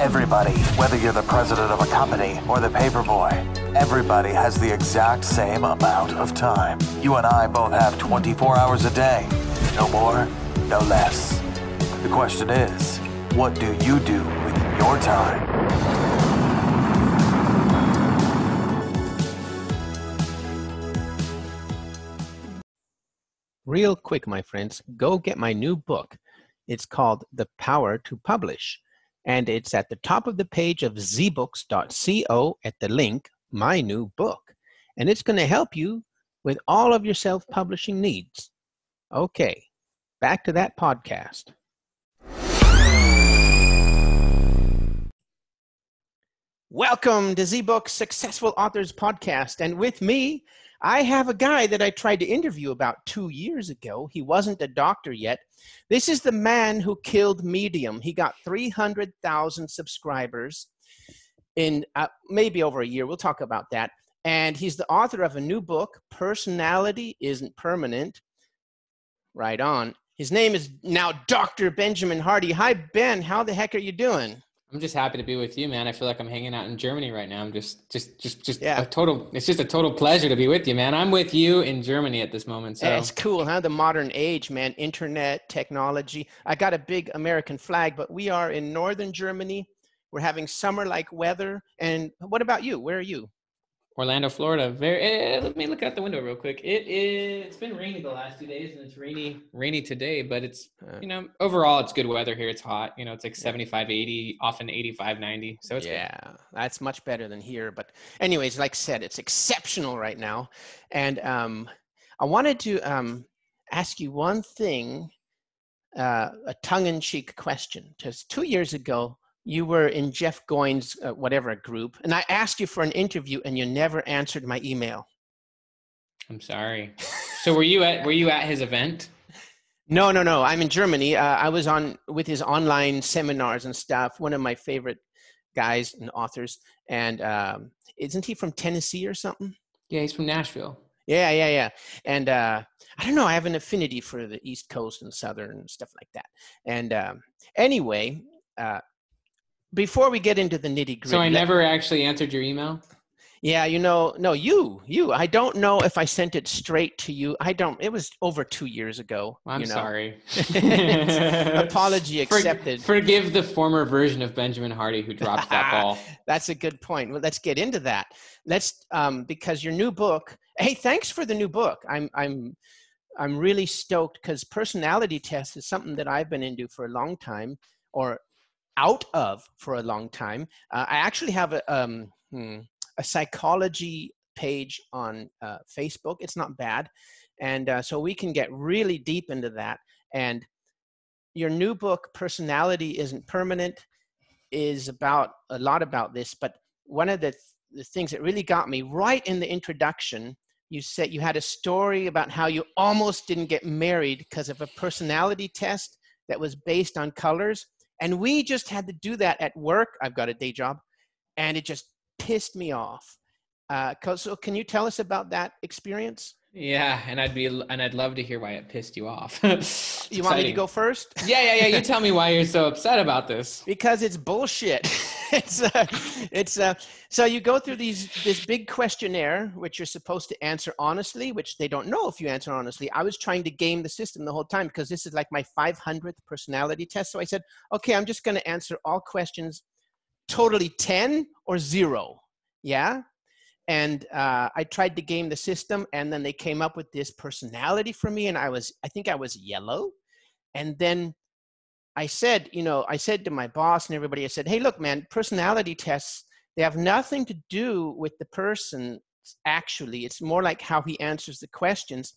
Everybody, whether you're the president of a company or the paperboy, everybody has the exact same amount of time. You and I both have 24 hours a day. No more, no less. The question is, what do you do with your time? Real quick, my friends, go get my new book. It's called The Power to Publish, and it's at the top of the page of zbooks.co at the link, My New Book. And it's going to help you with all of your self publishing needs. Okay, back to that podcast. Welcome to ZBook's Successful Authors Podcast. And with me, I have a guy that I tried to interview about two years ago. He wasn't a doctor yet. This is the man who killed Medium. He got 300,000 subscribers in uh, maybe over a year. We'll talk about that. And he's the author of a new book, Personality Isn't Permanent. Right on. His name is now Dr. Benjamin Hardy. Hi, Ben. How the heck are you doing? I'm just happy to be with you, man. I feel like I'm hanging out in Germany right now. I'm just, just, just, just Yeah. a total. It's just a total pleasure to be with you, man. I'm with you in Germany at this moment. So Yeah, it's cool, huh? The modern age, man. Internet, technology. I got a big American flag, but we are in northern Germany. We're having summer like weather. And what about you? Where are you? Orlando, Florida. Very. eh, let me look out the window real quick. It is. It's been rainy the last two days, and it's rainy, rainy today. But it's, Uh, you know, overall it's good weather here. It's hot. You know, it's like 75, 80, often 85, 90. So it's good. yeah, that's much better than here. But, anyways, like I said, it's exceptional right now. And um, I wanted to um, ask you one thing uh, a tongue in cheek question. Just two years ago, you were in Jeff Goins' uh, whatever group, and I asked you for an interview, and you never answered my email. I'm sorry. So were you at? Were you at his event? No, no, no. I'm in Germany. Uh, I was on with his online seminars and stuff. One of my favorite guys and authors. And um, isn't he from Tennessee or something? Yeah, he's from Nashville. Yeah, yeah, yeah. And uh, I don't know. I have an affinity for the East Coast and Southern and stuff like that. And um, anyway, uh, before we get into the nitty gritty, So I never actually answered your email. Yeah, you know, no, you, you. I don't know if I sent it straight to you. I don't. It was over two years ago. I'm you know. sorry. Apology For- accepted. forgive the former version of Benjamin Hardy who dropped that ball. That's a good point. Well, let's get into that. Let's um, because your new book. Hey, thanks for the new book. I'm I'm I'm really stoked because personality test is something that I've been into for a long time, or out of for a long time. Uh, I actually have a um, hmm, a psychology page on uh, Facebook. It's not bad, and uh, so we can get really deep into that. And your new book, Personality Isn't Permanent, is about a lot about this. But one of the, the things that really got me right in the introduction, you said you had a story about how you almost didn't get married because of a personality test that was based on colors. And we just had to do that at work. I've got a day job, and it just pissed me off. Uh, so, can you tell us about that experience? Yeah, and I'd be and I'd love to hear why it pissed you off. You want me to go first? Yeah, yeah, yeah. You tell me why you're so upset about this. because it's bullshit. it's uh, it's uh, so you go through these this big questionnaire which you're supposed to answer honestly, which they don't know if you answer honestly. I was trying to game the system the whole time because this is like my 500th personality test. So I said, okay, I'm just going to answer all questions totally 10 or zero. Yeah. And uh, I tried to game the system, and then they came up with this personality for me, and I was, I think I was yellow. And then I said, you know, I said to my boss and everybody, I said, hey, look, man, personality tests, they have nothing to do with the person actually. It's more like how he answers the questions.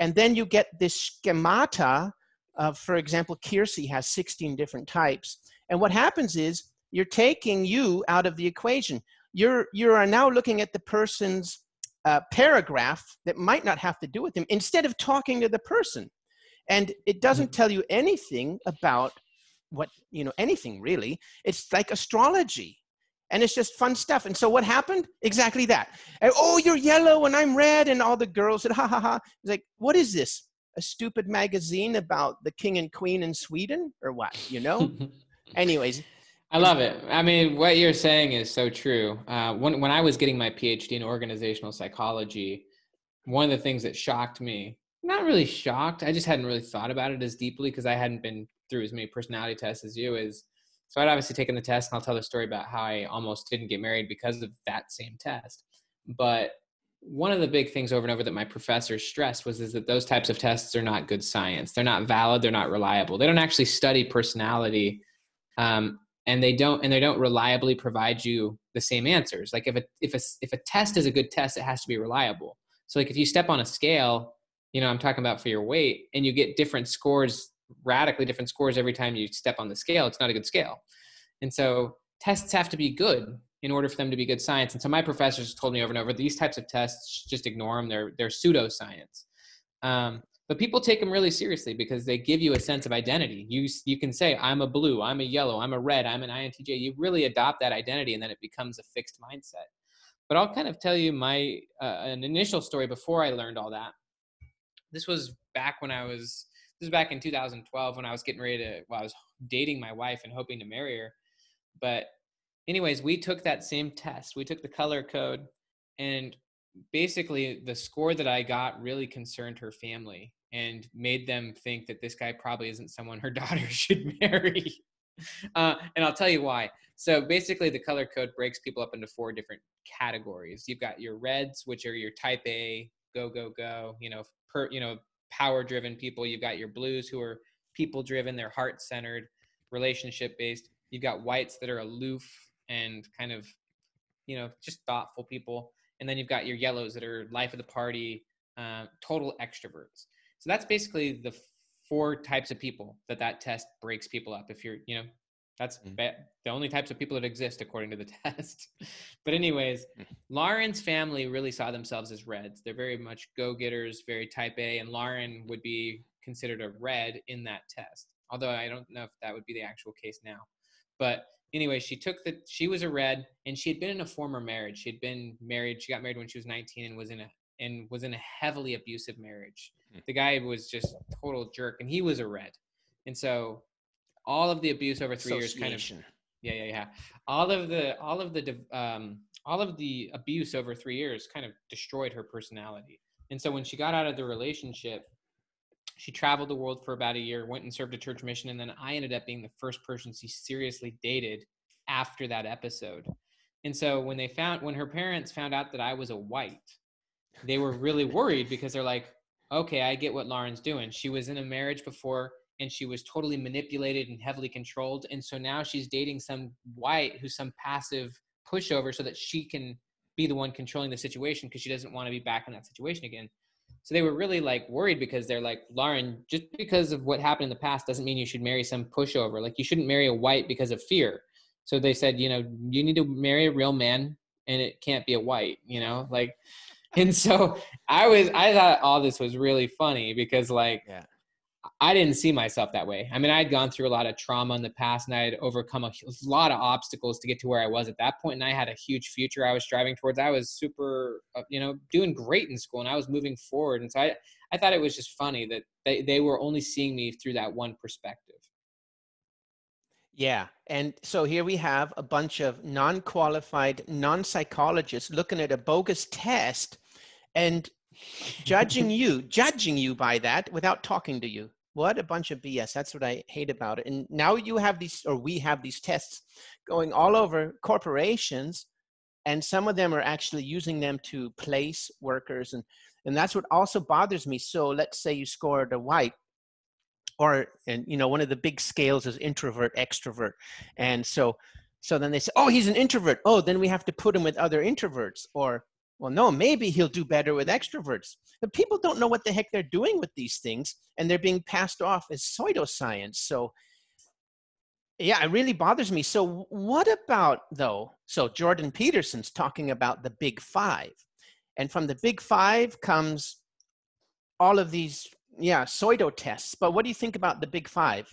And then you get this schemata of, for example, Keirsey has 16 different types. And what happens is you're taking you out of the equation. You're, you are now looking at the person's uh, paragraph that might not have to do with them instead of talking to the person. And it doesn't tell you anything about what you know anything really. It's like astrology. And it's just fun stuff. And so what happened? Exactly that. And, oh you're yellow and i'm red and all the girls said ha ha ha. It's like what is this? A stupid magazine about the king and queen in sweden or what you know? Anyways I love it. I mean, what you're saying is so true. Uh, when when I was getting my PhD in organizational psychology, one of the things that shocked me, not really shocked, I just hadn't really thought about it as deeply because I hadn't been through as many personality tests as you is. So I'd obviously taken the test, and I'll tell the story about how I almost didn't get married because of that same test. But one of the big things over and over that my professors stressed was is that those types of tests are not good science. They're not valid. They're not reliable. They don't actually study personality, um, and they don't and they don't reliably provide you the same answers. Like if a if a if a test is a good test, it has to be reliable. So like if you step on a scale, you know I'm talking about for your weight, and you get different scores, radically different scores every time you step on the scale, it's not a good scale. And so tests have to be good in order for them to be good science. And so my professors told me over and over, these types of tests, just ignore them. They're, they're pseudoscience. Um, but people take them really seriously because they give you a sense of identity. You, you can say, I'm a blue, I'm a yellow, I'm a red, I'm an INTJ. You really adopt that identity and then it becomes a fixed mindset. But I'll kind of tell you my, uh, an initial story before I learned all that. This was back when I was, this was back in 2012 when I was getting ready to, well, I was dating my wife and hoping to marry her. But anyways, we took that same test. We took the color code, and basically, the score that I got really concerned her family and made them think that this guy probably isn't someone her daughter should marry. Uh, and I'll tell you why. So basically, the color code breaks people up into four different categories. You've got your reds, which are your type A, go go go. You know, per you know, power driven people. You've got your blues, who are people driven. They're heart centered, relationship based. You've got whites that are aloof, and kind of you know just thoughtful people and then you've got your yellows that are life of the party uh, total extroverts so that's basically the four types of people that that test breaks people up if you're you know that's mm. the only types of people that exist according to the test but anyways mm. lauren's family really saw themselves as reds they're very much go-getters very type a and lauren would be considered a red in that test although i don't know if that would be the actual case now but anyway, she took the she was a red and she had been in a former marriage. She had been married, she got married when she was 19 and was in a and was in a heavily abusive marriage. The guy was just total jerk and he was a red. And so all of the abuse over 3 years kind of Yeah, yeah, yeah. All of the all of the um all of the abuse over 3 years kind of destroyed her personality. And so when she got out of the relationship, she traveled the world for about a year, went and served a church mission, and then I ended up being the first person she seriously dated after that episode. And so when they found when her parents found out that I was a white, they were really worried because they're like, okay, I get what Lauren's doing. She was in a marriage before and she was totally manipulated and heavily controlled. And so now she's dating some white who's some passive pushover so that she can be the one controlling the situation because she doesn't want to be back in that situation again. So they were really like worried because they're like, Lauren, just because of what happened in the past doesn't mean you should marry some pushover. Like you shouldn't marry a white because of fear. So they said, you know, you need to marry a real man and it can't be a white, you know, like, and so I was, I thought all this was really funny because like, yeah. I didn't see myself that way. I mean, I had gone through a lot of trauma in the past and I had overcome a, lot of obstacles to get to where I was at that point. point, And I had a huge future I was striving towards. I was super, uh, you know, doing great in school and I was moving forward. And so I, I thought it was just funny that they, they were only seeing me through that one perspective. Yeah. And so here we have a bunch of non qualified, non psychologists looking at a bogus test and judging you, judging you by that without talking to you. What a bunch of BS. That's what I hate about it. And now you have these, or we have these tests going all over corporations, and some of them are actually using them to place workers. And, and that's what also bothers me. So let's say you scored a white or and you know one of the big scales is introvert extrovert and so so then they say oh he's an introvert oh then we have to put him with other introverts or well, no, maybe he'll do better with extroverts. But people don't know what the heck they're doing with these things, and they're being passed off as pseudoscience. So, yeah, it really bothers me. So, what about, though? So, Jordan Peterson's talking about the big five. And from the big five comes all of these, yeah, pseudo tests. But what do you think about the big five?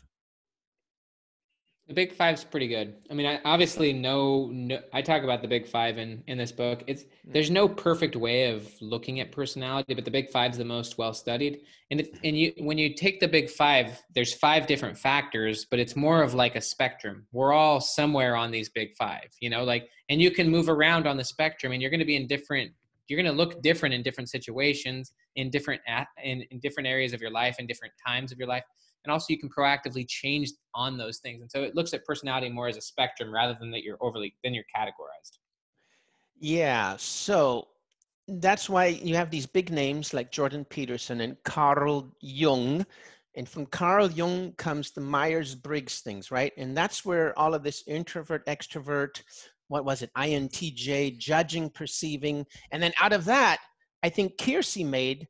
The Big Five's pretty good. I mean, I obviously no, no. I talk about the Big Five in in this book. It's there's no perfect way of looking at personality, but the Big Five's the most well studied. And and you when you take the Big Five, there's five different factors, but it's more of like a spectrum. We're all somewhere on these Big Five, you know, like, and you can move around on the spectrum, and you're going to be in different. You're going to look different in different situations, in different in, in different areas of your life, in different times of your life. And also you can proactively change on those things. And so it looks at personality more as a spectrum rather than that you're overly then you're categorized. Yeah so that's why you have these big names like jordan peterson and carl jung. And from carl jung comes the myers-briggs things right? And that's where all of this introvert extrovert what was it intj judging perceiving and then out of that i think Keirsey made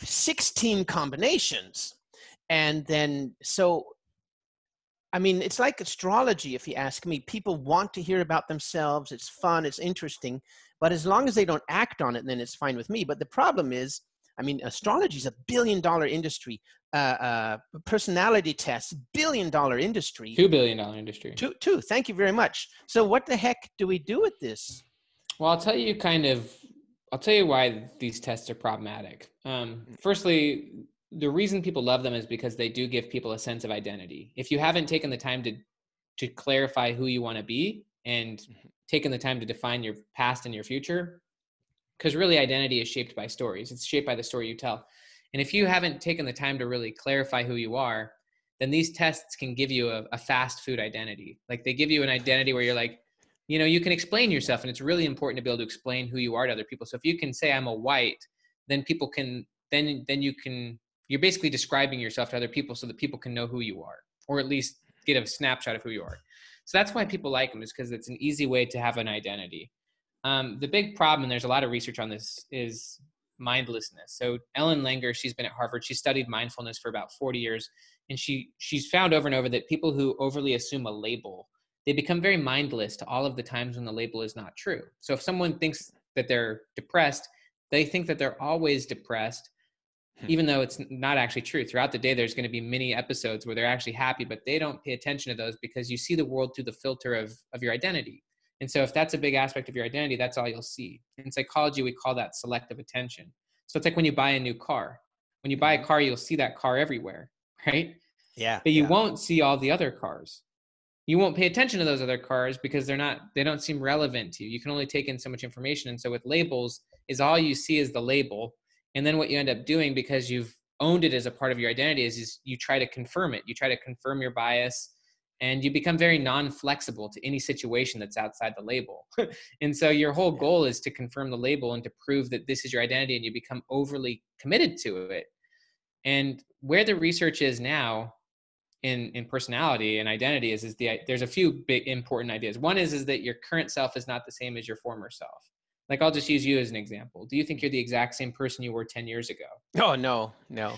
16 combinations and then so I mean, it's like astrology, if you ask me. People want to hear about themselves. It's fun, it's interesting. But as long as they don't act on it, then it's fine with me. But the problem is, I mean, astrology is a billion dollar industry. Uh, uh, personality tests, billion dollar industry. Two billion dollar industry. Two, two. Thank you very much. So, what the heck do we do with this? Well, I'll tell you kind of. I'll tell you why these tests are problematic. Um, firstly, the reason people love them is because they do give people a sense of identity. If you haven't taken the time to to clarify who you want to be and mm-hmm. taken the time to define your past and your future, because really identity is shaped by stories. It's shaped by the story you tell. And if you haven't taken the time to really clarify who you are, then these tests can give you a, a fast food identity. Like they give you an identity where you're like, you know, you can explain yourself, and it's really important to be able to explain who you are to other people. So if you can say I'm a white, then people can then then you can you're basically describing yourself to other people so that people can know who you are or at least get a snapshot of who you are so that's why people like them is because it's an easy way to have an identity um, the big problem and there's a lot of research on this is mindlessness so ellen langer she's been at harvard she studied mindfulness for about 40 years and she she's found over and over that people who overly assume a label they become very mindless to all of the times when the label is not true so if someone thinks that they're depressed they think that they're always depressed Hmm. even though it's not actually true. Throughout the day, there's going to be many episodes where they're actually happy, but they don't pay attention to those because you see the world through the filter of, of your identity. And so, if that's a big aspect of your identity, that's all you'll see. In psychology, we call that selective attention. So, it's like when you buy a new car. When you buy a mm-hmm. car, you'll see that car everywhere, right? Yeah. But you yeah. won't see all the other cars. You won't pay attention to those other cars because they're not, they don't seem relevant to you. You can only take in so much information. And so, with labels, is all you see is the label and then what you end up doing because you've owned it as a part of your identity is, is you try to confirm it. You try to confirm your bias and you become very non-flexible to any situation that's outside the label. and so your whole goal is to confirm the label and to prove that this is your identity and you become overly committed to it. And where the research is now in in personality and identity is is the there's a few big important ideas. One is is that your current self is not the same as your former self like i'll just use you as an example do you think you're the exact same person you were 10 years ago oh no no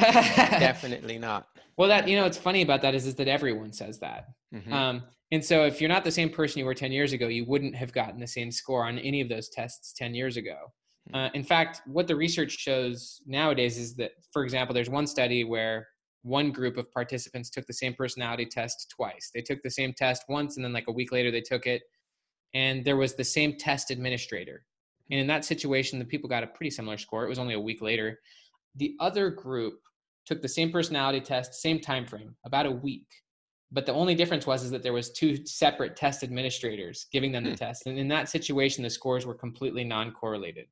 definitely not well that you know what's funny about that is, is that everyone says that mm-hmm. um, and so if you're not the same person you were 10 years ago you wouldn't have gotten the same score on any of those tests 10 years ago hmm. uh, in fact what the research shows nowadays is that for example there's one study where one group of participants took the same personality test twice they took the same test once and then like a week later they took it and there was the same test administrator. And in that situation, the people got a pretty similar score. It was only a week later. The other group took the same personality test, same time frame, about a week. But the only difference was is that there was two separate test administrators giving them the hmm. test. And in that situation, the scores were completely non-correlated.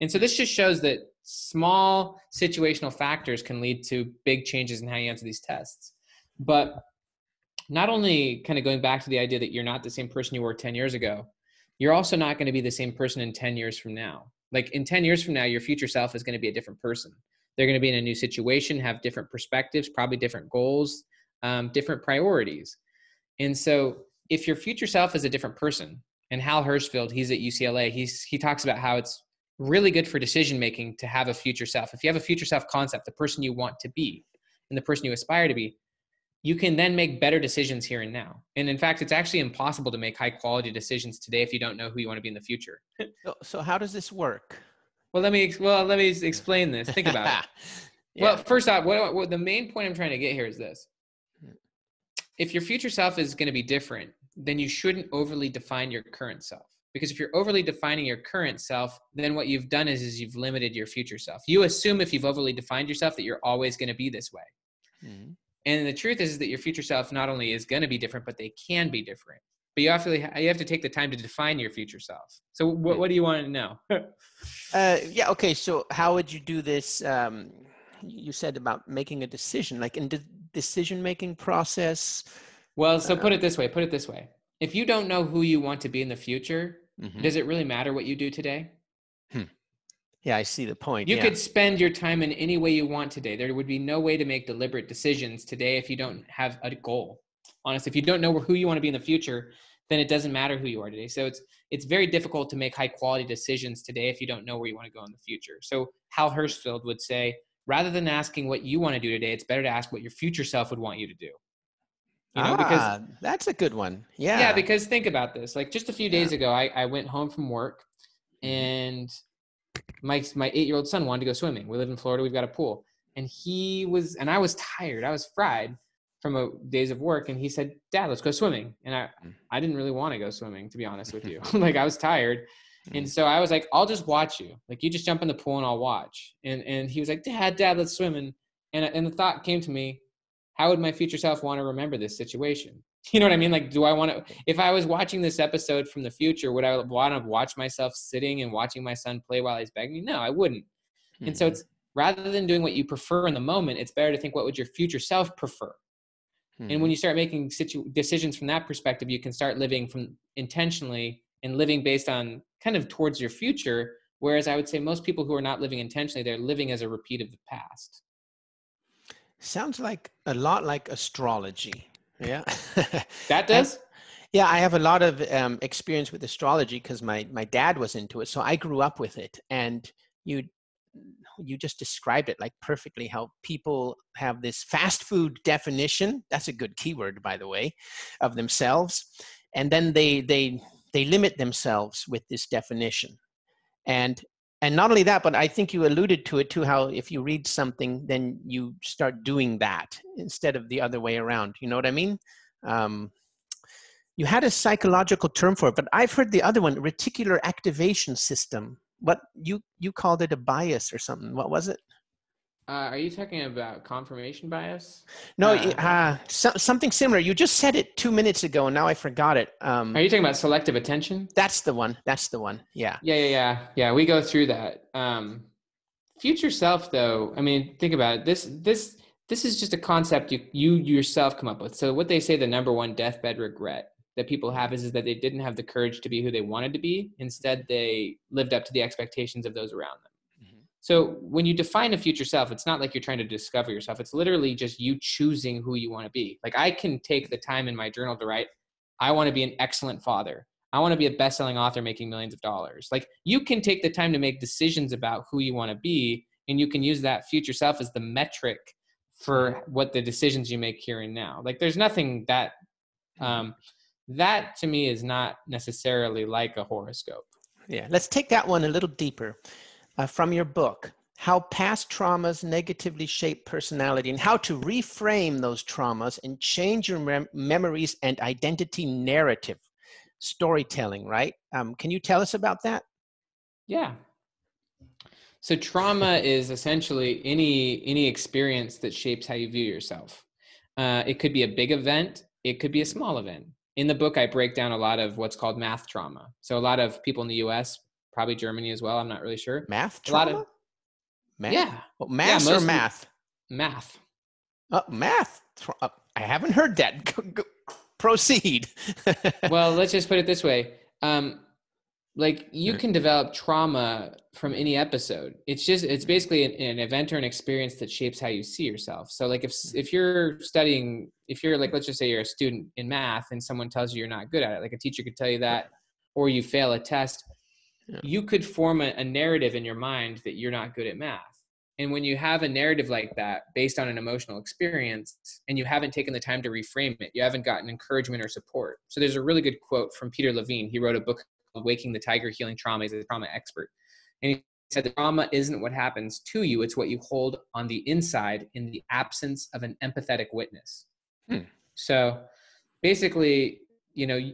And so this just shows that small situational factors can lead to big changes in how you answer these tests. But not only kind of going back to the idea that you're not the same person you were 10 years ago, you're also not going to be the same person in 10 years from now. Like in 10 years from now, your future self is going to be a different person. They're going to be in a new situation, have different perspectives, probably different goals, um, different priorities. And so if your future self is a different person, and Hal Hershfield, he's at UCLA, he's, he talks about how it's really good for decision making to have a future self. If you have a future self concept, the person you want to be and the person you aspire to be, you can then make better decisions here and now. And in fact, it's actually impossible to make high quality decisions today if you don't know who you want to be in the future. so how does this work? Well, let me well let me explain this. Think about it. yeah. Well, first off, what, what the main point I'm trying to get here is this: if your future self is going to be different, then you shouldn't overly define your current self. Because if you're overly defining your current self, then what you've done is, is you've limited your future self. You assume if you've overly defined yourself that you're always going to be this way. Mm-hmm. And the truth is, is that your future self not only is going to be different, but they can be different. But you have to you have to take the time to define your future self. So what, what do you want to know? uh, yeah. Okay. So how would you do this? Um, you said about making a decision, like in the decision making process. Well, so put it uh, this way. Put it this way. If you don't know who you want to be in the future, mm-hmm. does it really matter what you do today? Hmm. Yeah, I see the point. You yeah. could spend your time in any way you want today. There would be no way to make deliberate decisions today if you don't have a goal. Honestly, if you don't know who you want to be in the future, then it doesn't matter who you are today. So it's it's very difficult to make high quality decisions today if you don't know where you want to go in the future. So Hal Hershfield would say, rather than asking what you want to do today, it's better to ask what your future self would want you to do. You know, ah, because that's a good one. Yeah. Yeah, because think about this. Like just a few days yeah. ago, I, I went home from work and my my eight year old son wanted to go swimming. We live in Florida, we've got a pool. And he was and I was tired, I was fried from a days of work and he said, Dad, let's go swimming. And I mm. I didn't really want to go swimming, to be honest with you. like I was tired. And mm. so I was like, I'll just watch you. Like you just jump in the pool and I'll watch. And and he was like, Dad, Dad, let's swim. And and, and the thought came to me, how would my future self want to remember this situation? You know what I mean? Like, do I want to, if I was watching this episode from the future, would I want to watch myself sitting and watching my son play while he's begging me? No, I wouldn't. Mm-hmm. And so hmm. it's rather than doing what you prefer in the moment, it's better to think what would your future self prefer? Mm-hmm. And when hmm. you start making situ- decisions from that perspective, you can start living from intentionally and living based on kind of towards your future. Whereas I would say most people who are not living intentionally, they're living as a repeat of the past. Sounds like a lot like astrology. Yeah. that does? yeah, I have a lot of um, experience with astrology because my, my dad was into it. So I grew up with it. And you you just described it like perfectly how people have this fast food definition that's a good keyword by the way of themselves and then they they they limit themselves with this definition. And and not only that but i think you alluded to it too how if you read something then you start doing that instead of the other way around you know what i mean? Um, you had a psychological term for it but i've heard the other one reticular activation system what you you called it a bias or something what was it uh, are you talking about confirmation bias? No, uh, uh, so, something similar. You just said it two minutes ago, and now I forgot it. Um, are you talking about selective attention? That's the one. That's the one. Yeah. Yeah, yeah, yeah, yeah. We go through that. Um, future self, though. I mean, think about it. This, this, this is just a concept you you yourself come up with. So, what they say the number one deathbed regret that people have is, is that they didn't have the courage to be who they wanted to be. Instead, they lived up to the expectations of those around them. Mm-hmm. So when you define a future self, it's not like you're trying to discover yourself. It's literally just you choosing who you want to be. Like I can take the time in my journal to write, I want to be an excellent father. I want to be a best-selling author making millions of dollars. Like you can take the time to make decisions about who you want to be and you can use that future self as the metric for mm-hmm. what the decisions you make here and now. Like there's nothing that mm-hmm. um that to me is not necessarily like a horoscope. Yeah, let's take that one a little deeper uh, from your book how past traumas negatively shape personality and how to reframe those traumas and change your mem- memories and identity narrative. Storytelling right? Um, can you tell us about that? Yeah. So trauma is essentially any any experience that shapes how you view yourself. Uh, it could be a big event it could be a small event in the book i break down a lot of what's called math trauma so a lot of people in the us probably Germany as well. I'm not really sure. Math trauma? A lot of math. Yeah. Well, math yeah, or math? Math. Uh, math. Uh, I haven't heard that. Proceed. well, let's just put it this way. Um, like you mm-hmm. can develop trauma from any episode. It's just it's mm-hmm. basically an, an event or an experience that shapes how you see yourself. So like if mm-hmm. if you're studying, if you're like let's just say you're a student in math and someone tells you you're not good at it, like a teacher could tell you that, or you fail a test yeah. you could form a, a narrative in your mind that you're not good at math. And when you have a narrative like that based on an emotional experience and you haven't taken the time to reframe it, you haven't gotten encouragement or support. So there's a really good quote from Peter Levine. He wrote a book called Waking the Tiger Healing Trauma. He's a trauma expert. And he said the trauma isn't what happens to you, it's what you hold on the inside in the absence of an empathetic witness. Hmm. So basically, you know,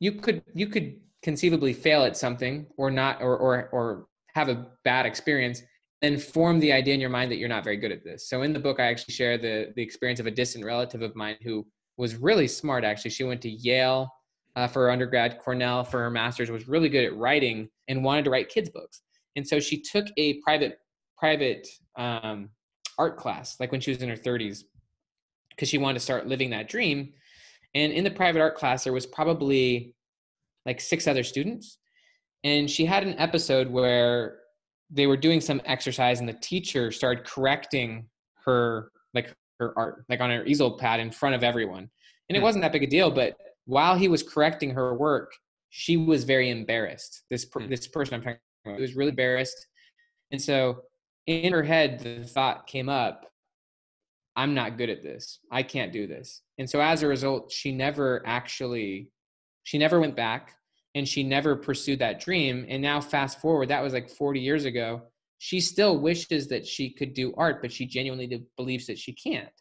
you could you could conceivably fail at something or not or or or have a bad experience and form the idea in your mind that you're not very good at this. So in the book I actually share the the experience of a distant relative of mine who was really smart actually. She went to Yale uh, for her undergrad, Cornell for her master's, was really good at writing and wanted to write kids books. And so she took a private private um, art class, like when she was in her 30s, because she wanted to start living that dream. And in the private art class, there was probably like six other students. And she had an episode where they were doing some exercise and the teacher started correcting her like her art like on her easel pad in front of everyone and it hmm. wasn't that big a deal but while he was correcting her work she was very embarrassed. This per, hmm. this person i'm talking about was really embarrassed. And so in her head the thought came up i'm not good at this. I can't do this. And so as a result she never actually she never went back and she never pursued that dream. And now fast forward that was like 40 years ago. She still wishes that she could do art but she genuinely believes that she can't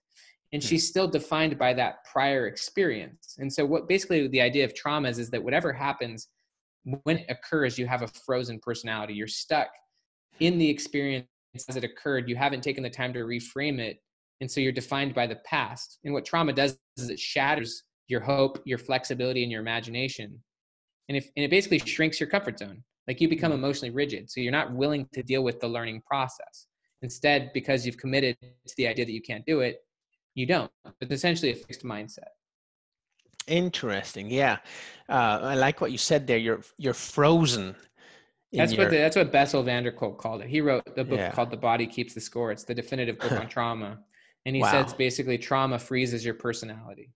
and hmm. she's still defined by that prior experience. And so what basically the idea of trauma is is that whatever happens when it occurs you have a frozen personality. You're stuck in the experience as it occurred. You haven't taken the time to reframe it. And so you're defined by the past. And what trauma does is it shatters your hope your flexibility and your imagination. And if and it basically shrinks your comfort zone. Like you become mm-hmm. emotionally rigid. So you're not willing to deal with the learning process. Instead because you've committed to the idea that you can't do it you don't it's essentially a fixed mindset interesting yeah uh, i like what you said there you're you're frozen that's your... what the, that's what Bessel van der Kolk called it. He wrote the book yeah. called "The Body Keeps the Score." It's the definitive book on trauma, and he wow. says basically trauma freezes your personality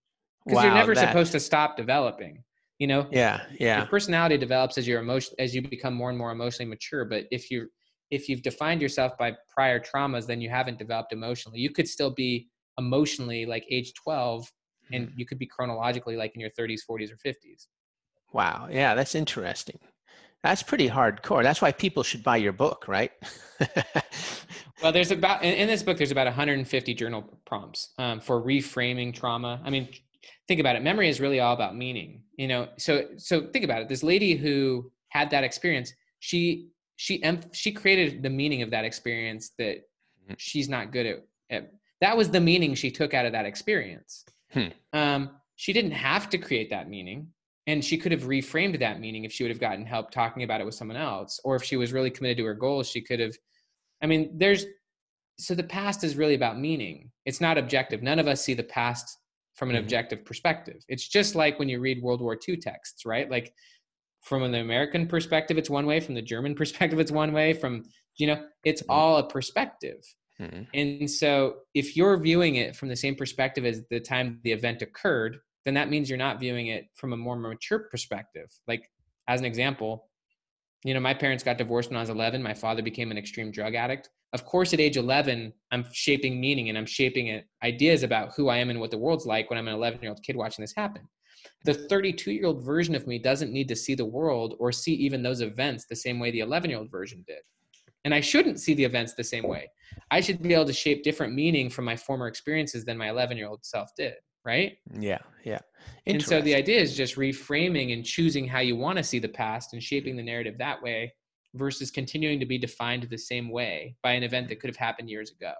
because wow, you're never that... supposed to stop developing you know yeah yeah your personality develops as your emotion as you become more and more emotionally mature but if you if you've defined yourself by prior traumas then you haven't developed emotionally you could still be emotionally like age 12 and mm-hmm. you could be chronologically like in your 30s 40s or 50s wow. Yeah that's interesting. That's pretty hardcore. That's why people should buy your book right? Well there's about in, in, this book there's about 150 journal prompts um, for reframing trauma. I mean think about it. Memory is really all about meaning you know? So so think about it. This lady who had that experience she she she created the meaning of that experience that mm-hmm. she's not good at, at, that was the meaning she took out of that experience hmm. um, she didn't have to create that meaning and she could have reframed that meaning if she would have gotten help talking about it with someone else or if she was really committed to her goals she could have i mean there's so the past is really about meaning it's not objective none of us see the past from an mm-hmm. objective perspective. It's just like when you read World War II texts, right? Like from an American perspective, it's one way. From the German perspective, it's one way. From you know, it's mm-hmm. all a perspective. Mm-hmm. And so, if you're viewing it from the same perspective as the time the event occurred, then that means you're not viewing it from a more mature perspective. Like, as an example, you know, my parents got divorced when I was 11. My father became an extreme drug addict of course at age 11 i'm shaping meaning and i'm shaping ideas about who i am and what the world's like when i'm an 11 year old kid watching this happen the 32 year old version of me doesn't need to see the world or see even those events the same way the 11 year old version did and i shouldn't see the events the same way i should be able to shape different meaning from my former experiences than my 11 year old self did right yeah yeah and so the idea is just reframing and choosing how you want to see the past and shaping the narrative that way versus continuing to be defined the same way by an event that could have happened years ago.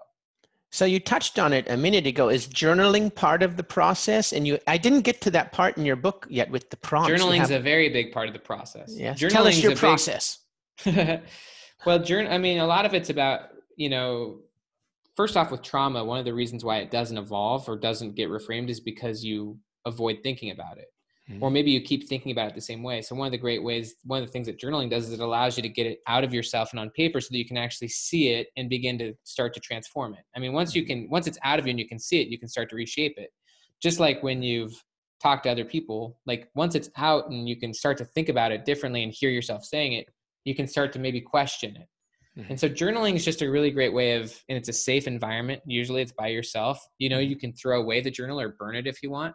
So you touched on it a minute ago. Is journaling part of the process? And you, I didn't get to that part in your book yet with the prompts. Journaling is a very big part of the process. Yeah. Tell us your process. Big... well, journal. I mean, a lot of it's about you know. First off, with trauma, one of the reasons why it doesn't evolve or doesn't get reframed is because you avoid thinking about it mm-hmm. or maybe you keep thinking about it the same way so one of the great ways one of the things that journaling does is it allows you to get it out of yourself and on paper so that you can actually see it and begin to start to transform it i mean once you mm-hmm. can once it's out of you and you can see it you can start to reshape it just like when you've talked to other people like once it's out and you can start to think about it differently and hear yourself saying it you can start to maybe question it mm-hmm. and so journaling is just a really great way of and it's a safe environment usually it's by yourself you know you can throw away the journal or burn it if you want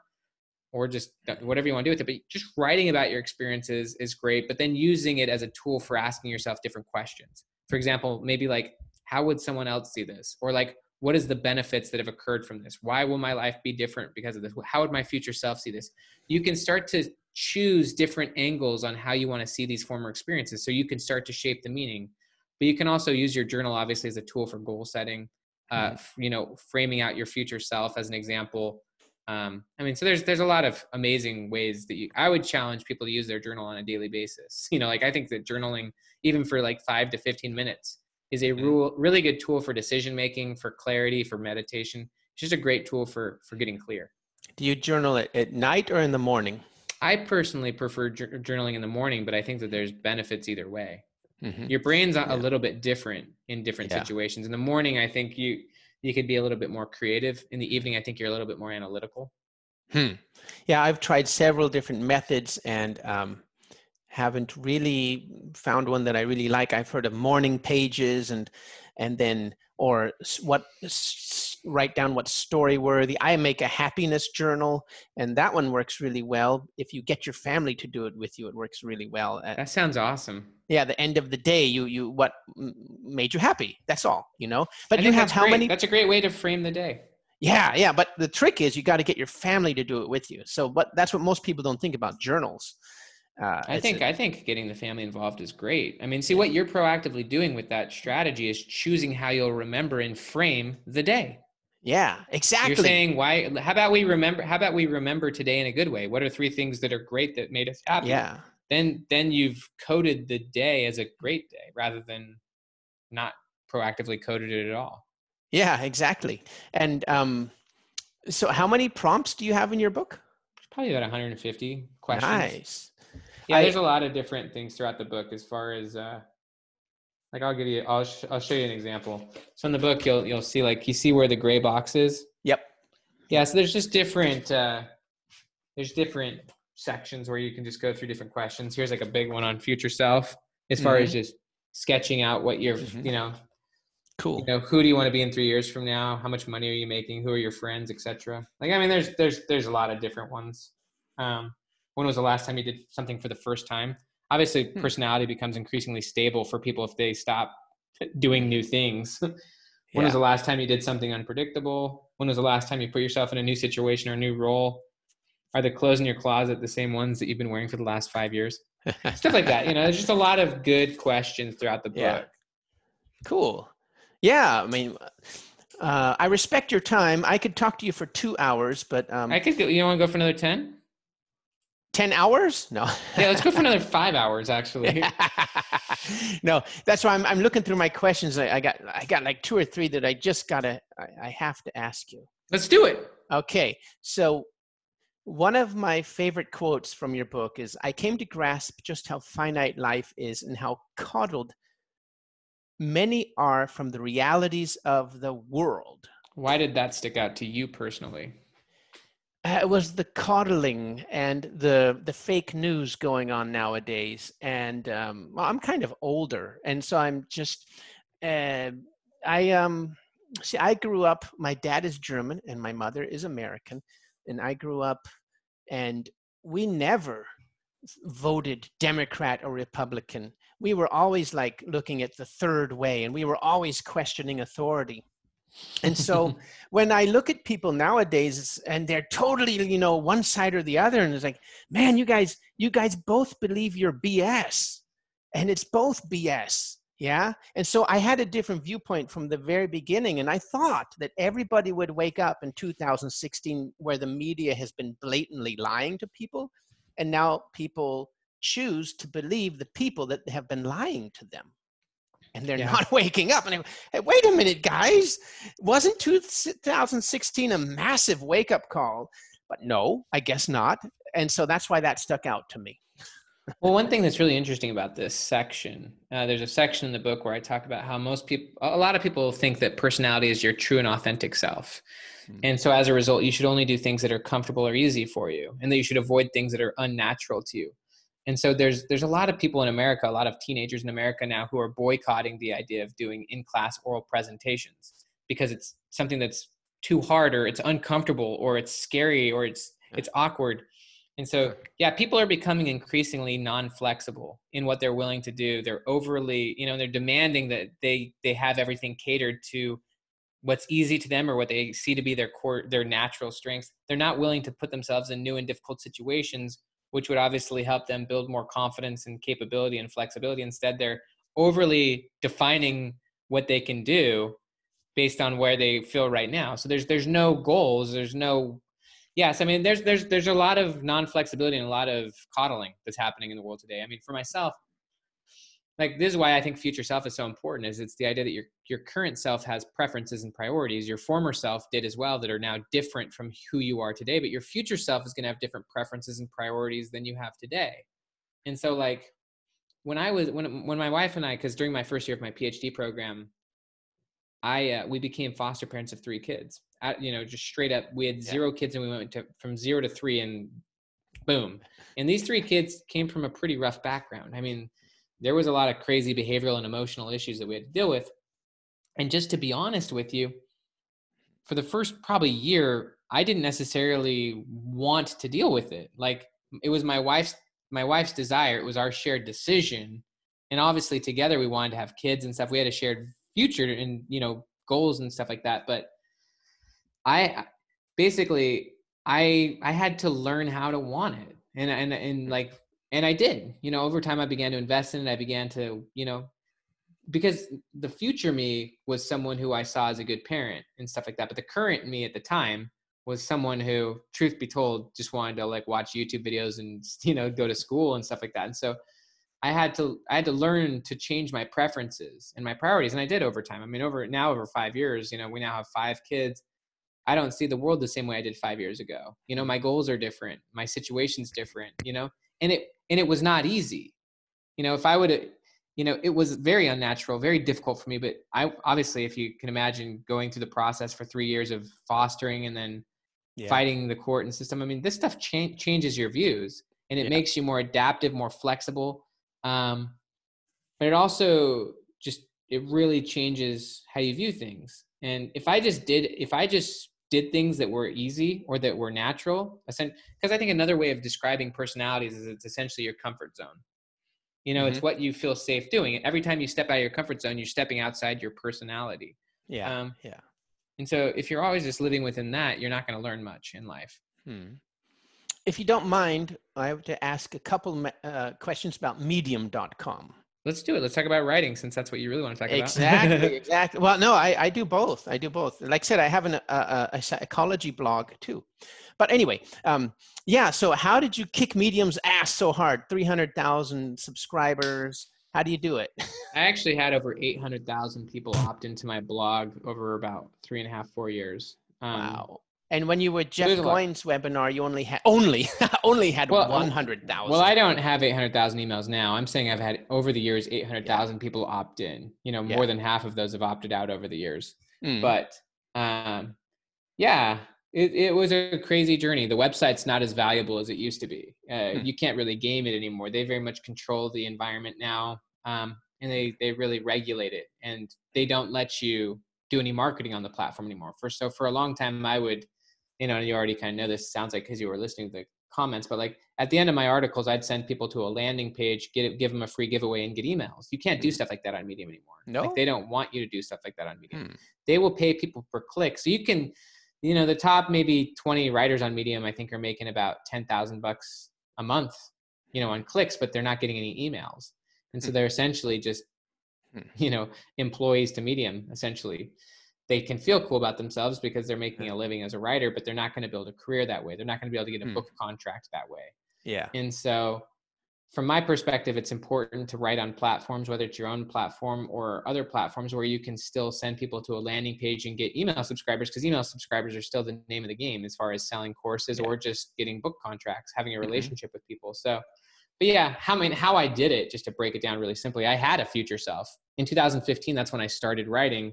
or just whatever you want to do with it. But just writing about your experiences is great, but then using it as a tool for asking yourself different questions. For example, maybe like, how would someone else see this? Or like, what is the benefits that have occurred from this? Why will my life be different because of this? How would my future self see this? You can start to choose different angles on how you want to see these former experiences so you can start to shape the meaning. But you can also use your journal obviously as a tool for goal setting uh, mm-hmm. you know framing out your future self as an example. Um, i mean so there's there's a lot of amazing ways that you i would challenge people to use their journal on a daily basis. You know like i think that journaling even for like five to 15 minutes is a mm-hmm. rule, really good tool for decision making for clarity for meditation it's just a great tool for for getting clear do you journal it at night or in the morning i personally prefer journaling in the morning but i think that there's benefits either way Mm-hmm. Your brain's a, yeah. little bit different in different yeah. situations. In the morning, I think you you could be a little bit more creative. In the evening, I think you're a little bit more analytical. Hmm. Yeah, I've tried several different methods and um, haven't really found one that I really like. I've heard of morning pages and and then or what write down what's story worthy. I make a happiness journal, and that one works really well. If you get your family to do it with you, it works really well. That sounds awesome. Yeah, the end of the day, you you what made you happy? That's all, you know. But you have how great. many? That's a great way to frame the day. Yeah, yeah. But the trick is you got to get your family to do it with you. So, but that's what most people don't think about journals. Uh, I think a, I think getting the family involved is great. I mean, see what you're proactively doing with that strategy is choosing how you'll remember and frame the day. Yeah, exactly. You're saying why? How about we remember? How about we remember today in a good way? What are three things that are great that made us happy? Yeah. Then then you've coded the day as a great day rather than not proactively coded it at all. Yeah, exactly. And um, so, how many prompts do you have in your book? Probably about 150 questions. Nice yeah, I, there's a lot of different things throughout the book as far as uh, like I'll give you I'll sh- I'll show you an example. So in the book you'll you'll see like you see where the gray box is. Yep. Yeah, so there's just different uh, there's different sections where you can just go through different questions. Here's like a big one on future self as far mm-hmm. as just sketching out what you're mm-hmm. you know cool you know who do you want to be in three years from now how much money are you making who are your friends etc like i mean there's there's there's a lot of different ones um when was the last time you did something for the first time? Obviously, hmm. personality becomes increasingly stable for people if they stop doing new things. when yeah. was the last time you did something unpredictable? When was the last time you put yourself in a new situation or a new role? Are the clothes in your closet the same ones that you've been wearing for the last five years? Stuff like that. You know, there's just a lot of good questions throughout the book. Yeah. Cool. Yeah, I mean, uh, I respect your time. I could talk to you for two hours, but um, I could. Go, you want to go for another ten? 10 hours? No. yeah, let's go for another five hours actually. no, that's why I'm, I'm looking through my questions. I, I, got, I got like two or three that I just gotta, I, I have to ask you. Let's do it. Okay. So one of my favorite quotes from your book is I came to grasp just how finite life is and how coddled many are from the realities of the world. Why did that stick out to you personally? Uh, it was the coddling and the the fake news going on nowadays. And um, i'm kind of older. And so i'm just uh, i um see i grew up my dad is german and my mother is american. And i grew up and we never voted democrat or republican. We were always like looking at the third way and we were always questioning authority and so when I look at people nowadays and they're totally, you know, one side or the other, and it's like, man, you guys, you guys both believe you're BS. And it's both BS. Yeah. And so I had a different viewpoint from the very beginning. And I thought that everybody would wake up in 2016 where the media has been blatantly lying to people. And now people choose to believe the people that have been lying to them and they're yeah. not waking up. And I, hey, wait a minute, guys, wasn't 2016 a massive wake up call? But no, I guess not. And so that's why that stuck out to me. well, one thing that's really interesting about this section, uh, there's a section in the book where I talk about how most people, a lot of people think that personality is your true and authentic self. Mm-hmm. And so as a result, you should only do things that are comfortable or easy for you, and that you should avoid things that are unnatural to you and so there's there's a lot of people in america a lot of teenagers in america now who are boycotting the idea of doing in class oral presentations because it's something that's too hard or it's uncomfortable or it's scary or it's it's awkward. And so yeah people are becoming increasingly non-flexible in what they're willing to do. They're overly you know they're demanding that they they have everything catered to what's easy to them or what they see to be their core their natural strengths. They're not willing to put themselves in new and difficult situations which would obviously help them build more confidence and capability and flexibility. Instead they're overly defining what they can do based on where they feel right now. So there's there's no goals there's no yes i mean there's there's there's a lot of non-flexibility and a lot of coddling that's happening in the world today. I mean for myself like this is why I think future self is so important is it's the idea that your your current self has preferences and priorities. Your former self did as well that are now different from who you are today, but your future self is going to have different preferences and priorities than you have today. And so like when I was when when my wife and I cuz during my first year of my PhD program I uh, we became foster parents of three kids. At, you know, just straight up we had zero yeah. kids and we went to from 0 to 3 and boom. And these three kids came from a pretty rough background. I mean, there was a lot of crazy behavioral and emotional issues that we had to deal with. And just to be honest with you, for the first probably year, I didn't necessarily want to deal with it. Like it was my wife's my wife's desire. It was our shared decision. And obviously together we wanted to have kids and stuff. We had a shared future and you know goals and stuff like that. But I basically I I had to learn how to want it. And and and like and I did. You know, over time I began to invest in it. I began to, you know, because the future me was someone who I saw as a good parent and stuff like that. But the current me at the time was someone who, truth be told, just wanted to like watch YouTube videos and you know go to school and stuff like that. And so I had to I had to learn to change my preferences and my priorities, and I did over time. I mean, over now over five years, you know, we now have five kids. I don't see the world the same way I did five years ago. You know, my goals are different, my situation's different. You know, and it and it was not easy you know if i would you know it was very unnatural very difficult for me but i obviously if you can imagine going through the process for three years of fostering and then yeah. fighting the court and system i mean this stuff cha- changes your views and it yeah. makes you more adaptive more flexible um, but it also just it really changes how you view things and if i just did if i just did things that were easy or that were natural because i think another way of describing personalities is it's essentially your comfort zone. You know mm-hmm. it's what you feel safe doing. Every time you step out of your comfort zone you're stepping outside your personality. Yeah um, yeah. and so if you're always just living within that you're not going to learn much in life. Hmm. if you don't mind i have to ask a couple uh, questions about medium.com Let's do it. Let's talk about writing since that's what you really want to talk about. Exactly. Exactly. Well, no, I, I do both. I do both. Like I said, I have an, a, a psychology blog too. But anyway, um, yeah. So how did you kick Medium's ass so hard? 300,000 subscribers. How do you do it? I actually had over 800,000 people opt into my blog over about three and a half, four years. Um, wow. And when you were Jeff Goins webinar, you only had only only had well, one hundred thousand. Well, I don't have eight hundred thousand emails now. I'm saying I've had over the years eight hundred thousand yeah. people opt in. You know, more yeah. than half of those have opted out over the years. Mm. But um, yeah, it, it was a crazy journey. The website's not as valuable as it used to be. Uh, mm. You can't really game it anymore. They very much control the environment now, um, and they they really regulate it, and they don't let you do any marketing on the platform anymore. For so for a long time, I would you know, and you already kind of know this sounds like because you were listening to the comments, but like at the end of my articles, I'd send people to a landing page, get it, give them a free giveaway, and get emails. You can't do hmm. stuff like that on Medium anymore. No, like they don't want you to do stuff like that on Medium. Hmm. They will pay people per click, so you can, you know, the top maybe twenty writers on Medium, I think, are making about ten thousand bucks a month, you know, on clicks, but they're not getting any emails, and so hmm. they're essentially just, you know, employees to Medium essentially they can feel cool about themselves because they're making a living as a writer, but they're not going to build a career that way. They're not going to be able to get a hmm. book contract that way. Yeah. And so, from my perspective, it's important to write on platforms, whether it's your own platform or other platforms, where you can still send people to a landing page and get email subscribers, because email subscribers are still the name of the game as far as selling courses yeah. or just getting book contracts, having a mm-hmm. relationship mm-hmm. with people. So, but yeah, how I mean, how I did it, just to break it down really simply, I had a future self in 2015. That's when I started writing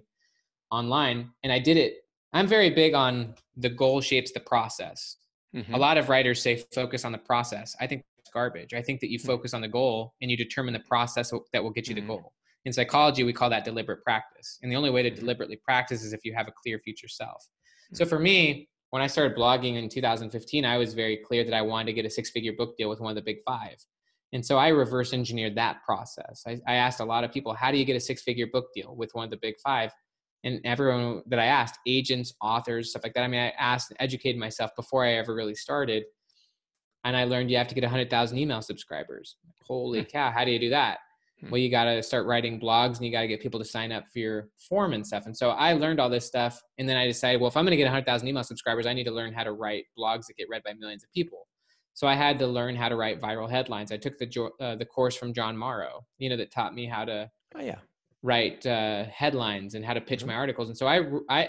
online and i did it i'm very big on the goal shapes the process mm-hmm. a lot of writers say focus on the process i think it's garbage i think that you mm. focus on the goal and you determine the process that will get you mm-hmm. the goal in psychology we call that deliberate practice and the only way to mm-hmm. deliberately practice is if you have a clear future self so for me when i started blogging in 2015 i was very clear that i wanted to get a six figure book deal with one of the big five and so I reverse engineered that process. I, I, asked a lot of people, how do you get a six figure book deal with one of the big five? And everyone that I asked, agents, authors, stuff like that. I mean, I asked, and educated myself before I ever really started, and I learned you have to get 100,000 email subscribers. Holy hmm. cow! How do you do that? Hmm. Well, you got to start writing blogs, and you got to get people to sign up for your form and stuff. And so I learned all this stuff, and then I decided, well, if I'm going to get 100,000 email subscribers, I need to learn how to write blogs that get read by millions of people. So I had to learn how to write viral headlines. I took the uh, the course from Jon Morrow, you know, that taught me how to oh, yeah. Write uh, headlines and how to pitch mm-hmm. my articles. And so I I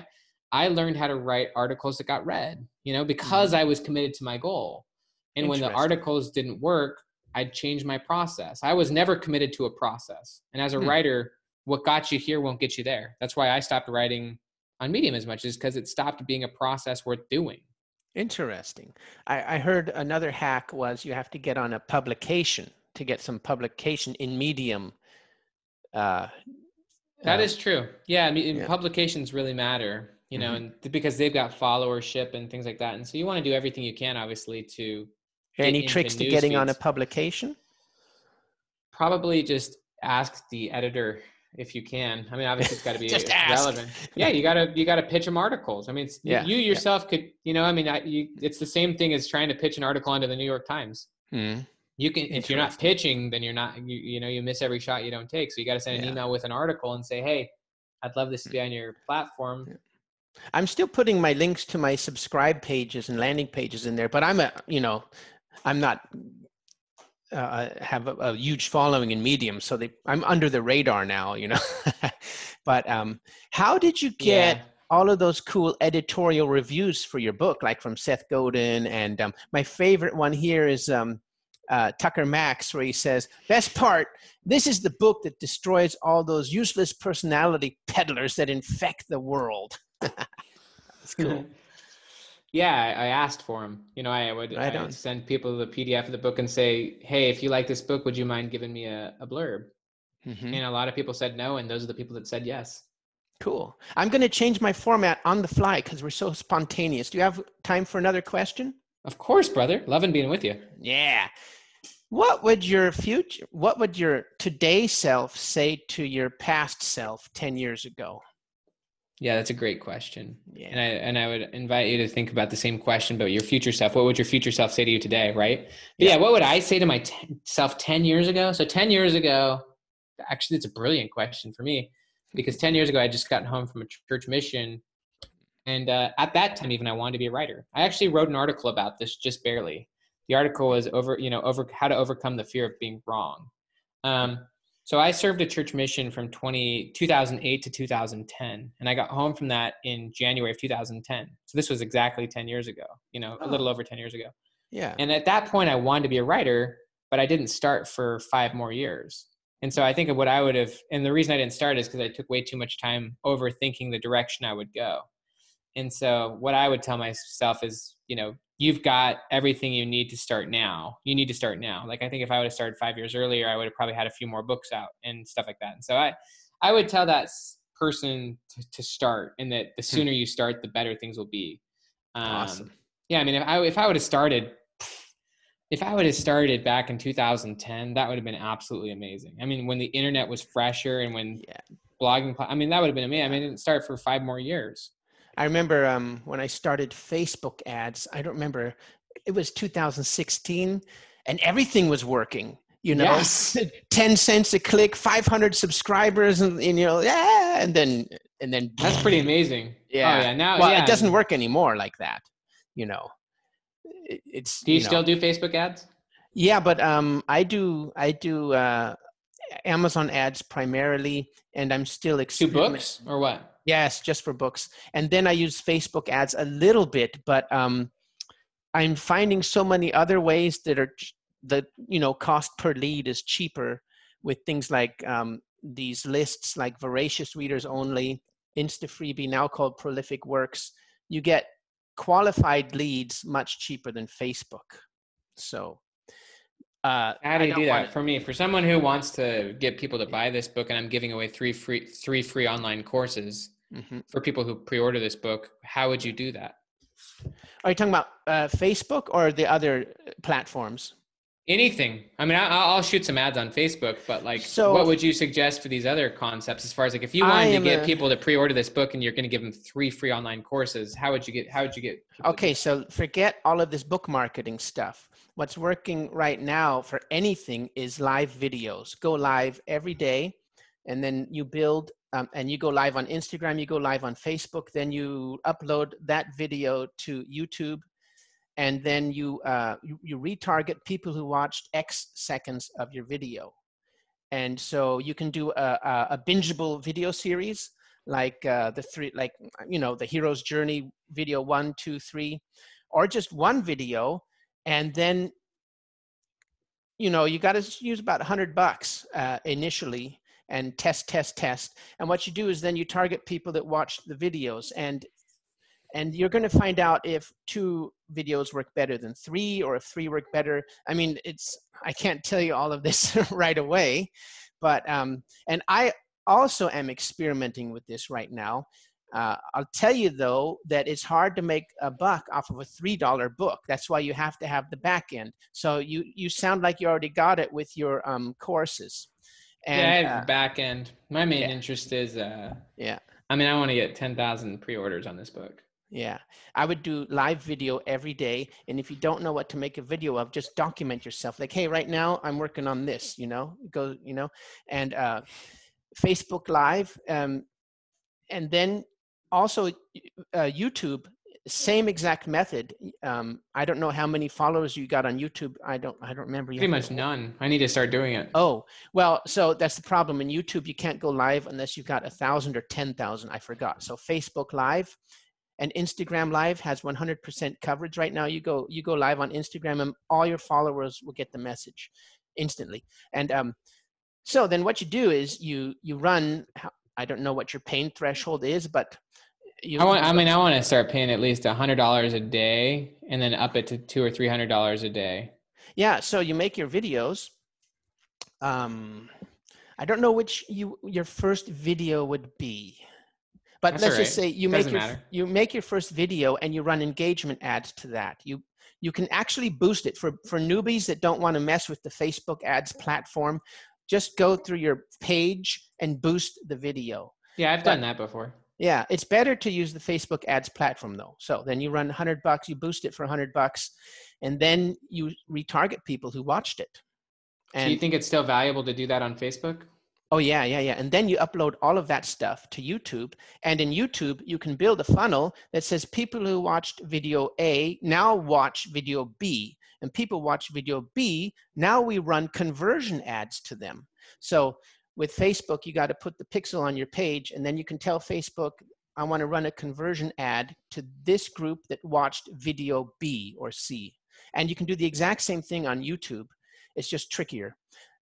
I learned how to write articles that got read, you know, because mm-hmm. I was committed to my goal. And when the articles didn't work, I'd change my process. I was never committed to a process. And as a hmm. writer, what got you here won't get you there. That's why I stopped writing on Medium as much, is because it stopped being a process worth doing. Interesting. I, I heard another hack was you have to get on a publication to get some publication in Medium. Uh, that uh, is true. Yeah, I mean, yeah. publications really matter, you know, mm-hmm. and because they've got followership and things like that. And so you want to do everything you can, obviously, to. Any tricks to getting feeds. on a publication? Probably just ask the editor if you can. I mean, obviously it's got to be relevant. Yeah, you gotta you gotta pitch them articles. I mean, yeah, you yourself yeah. could, you know, I mean, I, you, it's the same thing as trying to pitch an article onto the New York Times. Hmm. You can, if you're not pitching, then you're not, you, you know, you miss every shot you don't take. So you got to send an yeah. email with an article and say, hey, I'd love this to be on your platform. I'm still putting my links to my subscribe pages and landing pages in there, but I'm a, you know, I'm not uh, have a, a, huge following in Medium, so they I'm under the radar now, you know. but um, how did you get? Yeah. All of those cool editorial reviews for your book, like from Seth Godin, and um, my favorite one here is um, uh, Tucker Max, where he says, "Best part: this is the book that destroys all those useless personality peddlers that infect the world." That's cool. Yeah, I asked for them. You know, I would, I would send people the PDF of the book and say, "Hey, if you like this book, would you mind giving me a, a blurb?" Mm-hmm. And a lot of people said no, and those are the people that said yes. Cool. I'm going to change my format on the fly because we're so spontaneous. Do you have time for another question? Of course, brother. Loving being with you. Yeah. What would your future, what would your today self say to your past self 10 years ago? Yeah, that's a great question. Yeah. And I and I would invite you to think about the same question about your future self. What would your future self say to you today, right? Yeah, yeah what would I say to myself 10 years ago? So 10 years ago, actually it's a brilliant question for me because 10 years ago I just gotten home from a church mission and uh, at that time even I wanted to be a writer. I actually wrote an article about this just barely. The article was over, you know, over how to overcome the fear of being wrong. Um, so I served a church mission from 20, 2008 to 2010, and I got home from that in January of 2010. So this was exactly 10 years ago, you know, oh. a little over 10 years ago. Yeah. And at that point, I wanted to be a writer, but I didn't start for five more years. And so I think of what I would have, and the reason I didn't start is because I took way too much time overthinking the direction I would go. And so what I would tell myself is, you know, you've got everything you need to start now. You need to start now. Like I think if I would have started five years earlier, I would have probably had a few more books out and stuff like that. And so I, I would tell that person to, to start, and that the hmm. sooner you start, the better things will be. Um, awesome. Yeah, I mean, if I if I would have started, if I would have started back in 2010, that would have been absolutely amazing. I mean, when the internet was fresher and when yeah. blogging, I mean, that would have been amazing. I mean, didn't start for five more years. I remember um, when I started Facebook ads, I don't remember, it was 2016 and everything was working. You know, yes. 10 cents a click, 500 subscribers, and, and, you know, yeah, and then, and then that's pretty amazing. Yeah. Oh, yeah. Now, well, yeah. it doesn't work anymore like that. You know, it, it's. Do you, you still know, do Facebook ads? Yeah, but um, I do, I do uh, Amazon ads primarily, and I'm still experimenting. Two books or what? Yes, just for books. And then I use Facebook ads a little bit, but um, I'm finding so many other ways that are the you know cost per lead is cheaper with things like um, these lists like voracious readers only, Instafreebie now called Prolific Works. You get qualified leads much cheaper than Facebook. So uh, How do you do that for me? For someone who wants to get people to buy this book, and I'm giving away three free three free online courses mm-hmm. for people who pre-order this book. How would you do that? Are you talking about uh, Facebook or the other platforms? Anything. I mean, I, I'll shoot some ads on Facebook, but like, So- what would you suggest for these other concepts? As far as like, if you wanted to get a- people to pre-order this book and you're going to give them three free online courses, how would you get? How would you get? Okay, so forget all of this book marketing stuff. What's working right now for anything is live videos. Go live every day, and then you build, um, and you go live on Instagram, you go live on Facebook, then you upload that video to YouTube, and then you, uh, you, you retarget people who watched X seconds of your video. And so you can do a, a, a bingeable video series like uh, the three, like, you know, the hero's journey video one, two, three, or just one video. And then, you know, you got to use about a hundred bucks uh, initially and test, test, test. And what you do is then you target people that watch the videos. And and you're going to find out if two videos work better than three or if three work better. I mean it's i can't tell you all of this right away but um and i also am experimenting with this right now. Uh, i'll tell you though that it's hard to make a buck off of a three dollar book. That's why you have to have the back end. So you you sound like you already got it with your um courses yeah, I and have uh, back end. My main yeah. interest is, uh, yeah I mean, I want to get ten thousand pre-orders on this book. Yeah, I would do live video every day. And if you don't know what to make a video of, just document yourself. Like, hey, right now I'm working on this, you know, go, you know, and uh, Facebook Live. Um, and then also uh, YouTube, same exact method. Um, I don't know how many followers you got on YouTube. I don't, I don't remember. You Pretty much none. I need to start doing it. Oh, well, so that's the problem. In YouTube, you can't go live unless you've got a thousand or 10,000. I forgot. So Facebook Live and Instagram Live has 100% coverage right now. You go, you go live on Instagram and all your followers will get the message instantly. And um, so then what you do is you, you run, I don't know what your pain threshold is, but you, I want. I mean, I want to start paying at least a hundred dollars a day, and then up it to two or three hundred dollars a day. Yeah, so you make your videos. Um, I don't know which you your first video would be, but That's let's all just say you make Doesn't your matter. you make your first video and you run engagement ads to that. You you can actually boost it for for newbies that don't want to mess with the Facebook ads platform. Just go through your page and boost the video. Yeah, I've But- done that before. Yeah, it's better to use the Facebook ads platform though. So then you run 100 bucks, you boost it for 100 bucks, and then you retarget people who watched it. Do you think it's still valuable to do that on Facebook? Oh yeah, yeah, yeah. And then you upload all of that stuff to YouTube. And in YouTube, you can build a funnel that says people who watched video A now watch video B. And people watch video B, now we run conversion ads to them. So with Facebook, you got to put the pixel on your page, and then you can tell Facebook, I want to run a conversion ad to this group that watched video B or C. And you can do the exact same thing on YouTube. It's just trickier.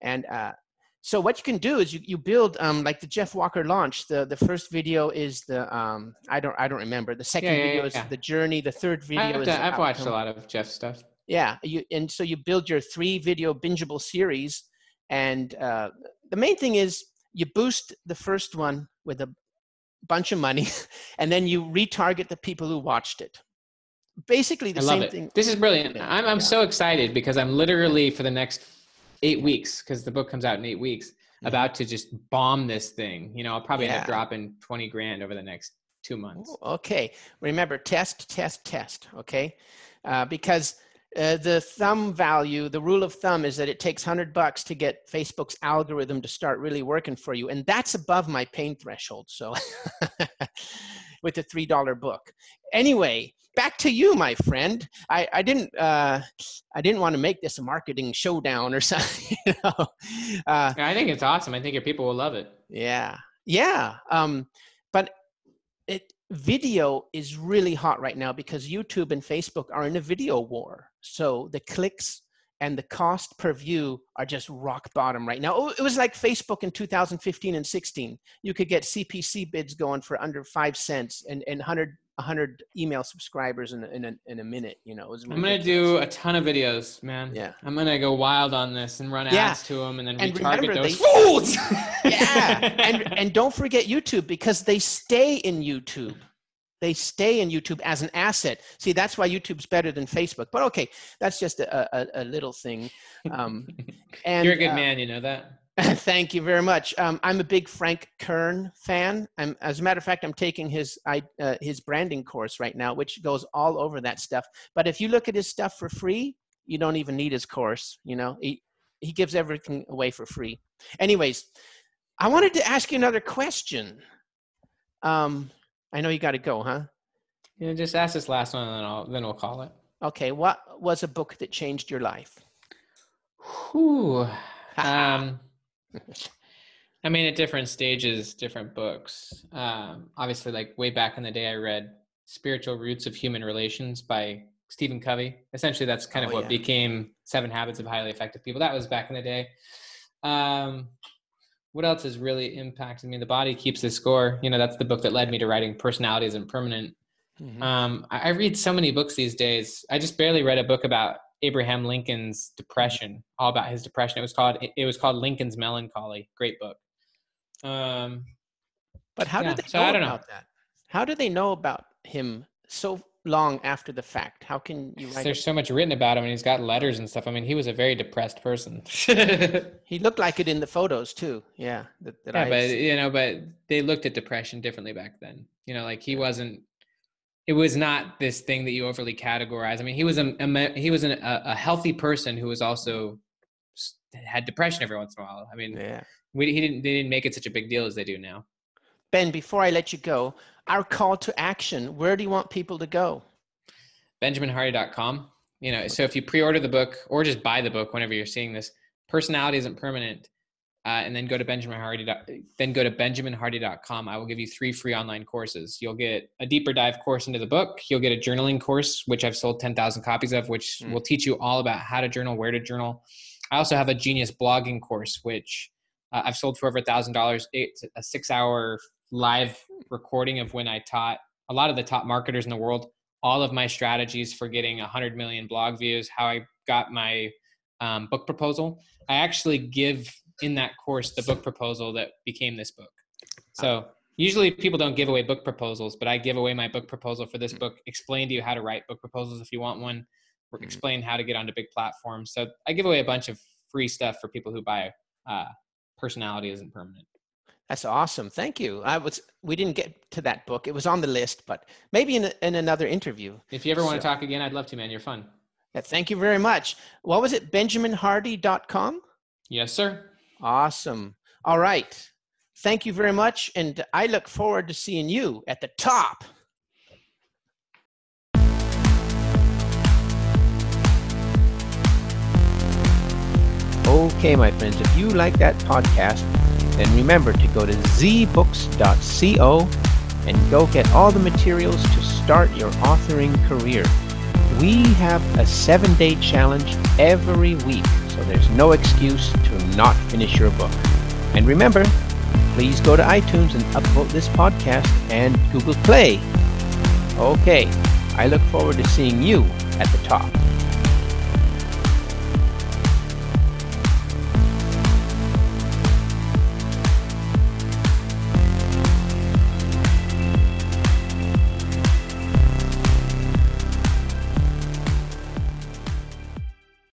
And uh, so what you can do is you, you build um, like the Jeff Walker launch. The the first video is the um, I don't I don't remember. The second Yeah, yeah, video is yeah. the journey. The third video I've, is I've watched a lot of Jeff's stuff. Yeah, you and so you build your three video bingeable series, and uh, the main thing is you boost the first one with a bunch of money, and then you retarget the people who watched it. Basically, the I love same it. thing. This is brilliant. I'm I'm yeah. so excited because I'm literally for the next eight weeks because the book comes out in eight weeks about to just bomb this thing. You know, I'll probably end up dropping twenty grand over the next two months. Okay, remember test, test, test. Okay, uh, because uh, the thumb value, the rule of thumb is that it takes hundred bucks to get Facebook's algorithm to start really working for you, and that's above my pain threshold. So, with the three dollar book. Anyway, back to you, my friend. I, I didn't uh, I didn't want to make this a marketing showdown or something. You know? uh, I think it's awesome. I think your people will love it. yeah, yeah. Um, but it video is really hot right now because YouTube and Facebook are in a video war. So the clicks and the cost per view are just rock bottom right now. Oh, it was like Facebook in 2015 and 16. You could get CPC bids going for under five cents and, and 100, 100 email subscribers in a, in a, in a minute. You know, was I'm gonna do a ton of videos, man. Yeah. I'm gonna go wild on this and run Yeah. ads to them and then And retarget those they- fools. yeah and and don't forget youtube because they stay in youtube they stay in YouTube as an asset. See, that's why YouTube's better than Facebook. But okay, that's just a, a, a little thing. Um, and you're a good uh, man, you know that. Thank you very much. Um, I'm a big Frank Kern fan. I'm, as a matter of fact, I'm taking his I, uh, his branding course right now, which goes all over that stuff. But if you look at his stuff for free, you don't even need his course. You know, he he gives everything away for free. Anyways, I wanted to ask you another question. Um, I know you got to go, huh? Yeah, just ask this last one, and then I'll then we'll call it. Okay, what was a book that changed your life? Whew. um, I mean, at different stages, different books. Um, obviously, like way back in the day, I read "Spiritual Roots of Human Relations" by Stephen Covey. Essentially, that's kind of oh, what yeah. became Seven Habits of Highly Effective People. That was back in the day. Um, what else has really impacted me? The body keeps the score. You know, that's the book that led me to writing Personality Isn't Permanent. Mm-hmm. Um, I, I read so many books these days. I just barely read a book about Abraham Lincoln's depression, all about his depression. It was called it was called Lincoln's Melancholy. Great book. Um, but how yeah, do they so know about know. that? How do they know about him so long after the fact? How can you write? There's so much written about him, and he's got letters and stuff. I mean, he was a very depressed person. he looked like it in the photos too. Yeah, that, that yeah, I but you know, but they looked at depression differently back then. You know, like he wasn't. It was not this thing that you overly categorize. I mean, he was a, a he was an, a, a healthy person who was also had depression every once in a while. I mean, yeah. we, he didn't they didn't make it such a big deal as they do now. Ben, before I let you go, our call to action, where do you want people to go? BenjaminHardy.com. You know, so if you pre-order the book or just buy the book whenever you're seeing this, personality isn't permanent. Uh, and then go to Benjamin Hardy. Then go to BenjaminHardy.com. I will give you three free online courses. You'll get a deeper dive course into the book. You'll get a journaling course, which I've sold 10,000 copies of, which mm. will teach you all about how to journal, where to journal. I also have a genius blogging course, which uh, I've sold for over a thousand dollars. It's a six-hour live recording of when I taught a lot of the top marketers in the world all of my strategies for getting 100 million blog views, how I got my um, book proposal. I actually give in that course the book proposal that became this book. So usually people don't give away book proposals, but I give away my book proposal for this book, explain to you how to write book proposals if you want one, mm-hmm. explain how to get onto big platforms. So I give away a bunch of free stuff for people who buy uh, Personality Isn't Permanent. That's awesome. Thank you. I was we didn't get to that book. It was on the list, but maybe in, in another interview. If you ever so, want to talk again, I'd love to, man. You're fun. Yeah, thank you very much. What was it? BenjaminHardy.com? Yes, sir. Awesome. All right. Thank you very much. And I look forward to seeing you at the top. Okay, my friends, if you like that podcast, then remember to go to zbooks.co and go get all the materials to start your authoring career. We have a seven day challenge every week, so there's no excuse to not finish your book. And remember, please go to iTunes and upvote this podcast and Google Play. Okay, I look forward to seeing you at the top.